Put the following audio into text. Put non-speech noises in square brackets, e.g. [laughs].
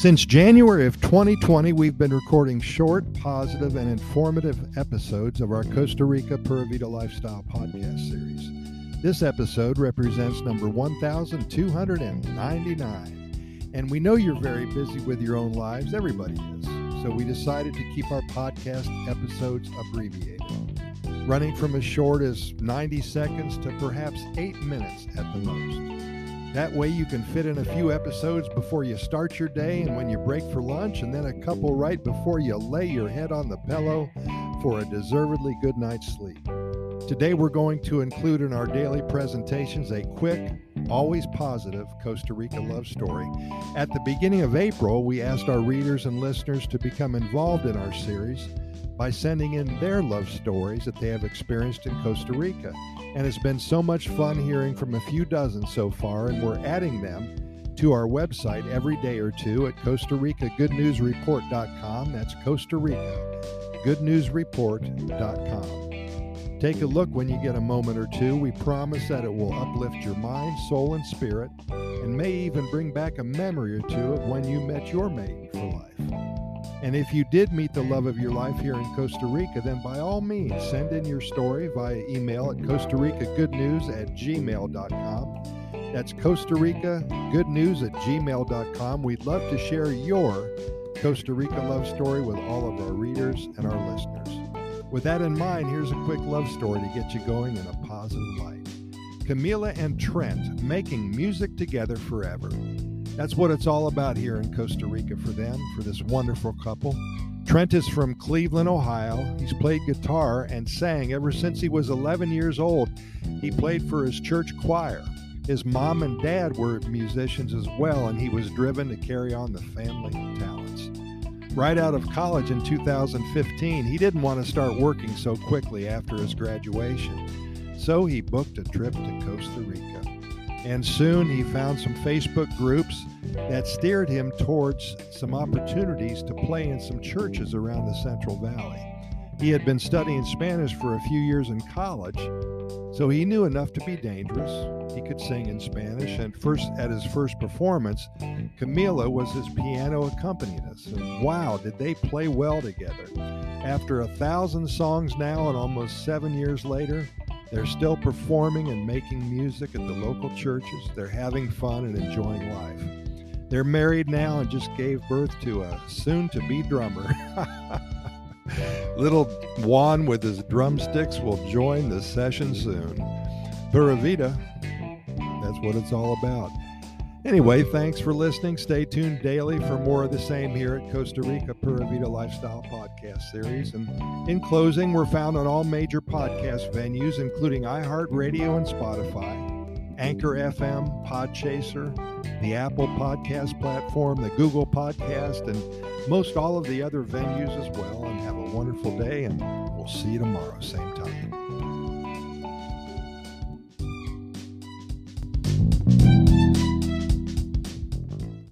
Since January of 2020, we've been recording short, positive, and informative episodes of our Costa Rica Pura Vida Lifestyle podcast series. This episode represents number 1299. And we know you're very busy with your own lives, everybody is. So we decided to keep our podcast episodes abbreviated, running from as short as 90 seconds to perhaps 8 minutes at the most. That way, you can fit in a few episodes before you start your day and when you break for lunch, and then a couple right before you lay your head on the pillow for a deservedly good night's sleep. Today, we're going to include in our daily presentations a quick, always positive Costa Rica love story. At the beginning of April, we asked our readers and listeners to become involved in our series by sending in their love stories that they have experienced in Costa Rica. And it's been so much fun hearing from a few dozen so far, and we're adding them to our website every day or two at Costa Rica Good News Report.com. That's Costa Rica Good News Report.com. Take a look when you get a moment or two. We promise that it will uplift your mind, soul, and spirit, and may even bring back a memory or two of when you met your mate for life. And if you did meet the love of your life here in Costa Rica, then by all means send in your story via email at Costa Rica Good News at gmail.com. That's Costa Rica Good News at gmail.com. We'd love to share your Costa Rica love story with all of our readers and our listeners. With that in mind, here's a quick love story to get you going in a positive light. Camila and Trent making music together forever. That's what it's all about here in Costa Rica for them, for this wonderful couple. Trent is from Cleveland, Ohio. He's played guitar and sang ever since he was 11 years old. He played for his church choir. His mom and dad were musicians as well, and he was driven to carry on the family talents. Right out of college in 2015, he didn't want to start working so quickly after his graduation, so he booked a trip to Costa Rica. And soon he found some Facebook groups that steered him towards some opportunities to play in some churches around the Central Valley. He had been studying Spanish for a few years in college, so he knew enough to be dangerous. He could sing in Spanish, and first at his first performance, Camila was his piano accompanist. And wow, did they play well together! After a thousand songs now, and almost seven years later, they're still performing and making music at the local churches. They're having fun and enjoying life. They're married now and just gave birth to a soon to be drummer. [laughs] Little Juan with his drumsticks will join the session soon. Pura Vida, that's what it's all about. Anyway, thanks for listening. Stay tuned daily for more of the same here at Costa Rica Pura Vida Lifestyle Podcast Series. And in closing, we're found on all major podcast venues, including iHeartRadio and Spotify, Anchor FM, Podchaser, the Apple Podcast platform, the Google Podcast, and most all of the other venues as well. And have a wonderful day, and we'll see you tomorrow, same time.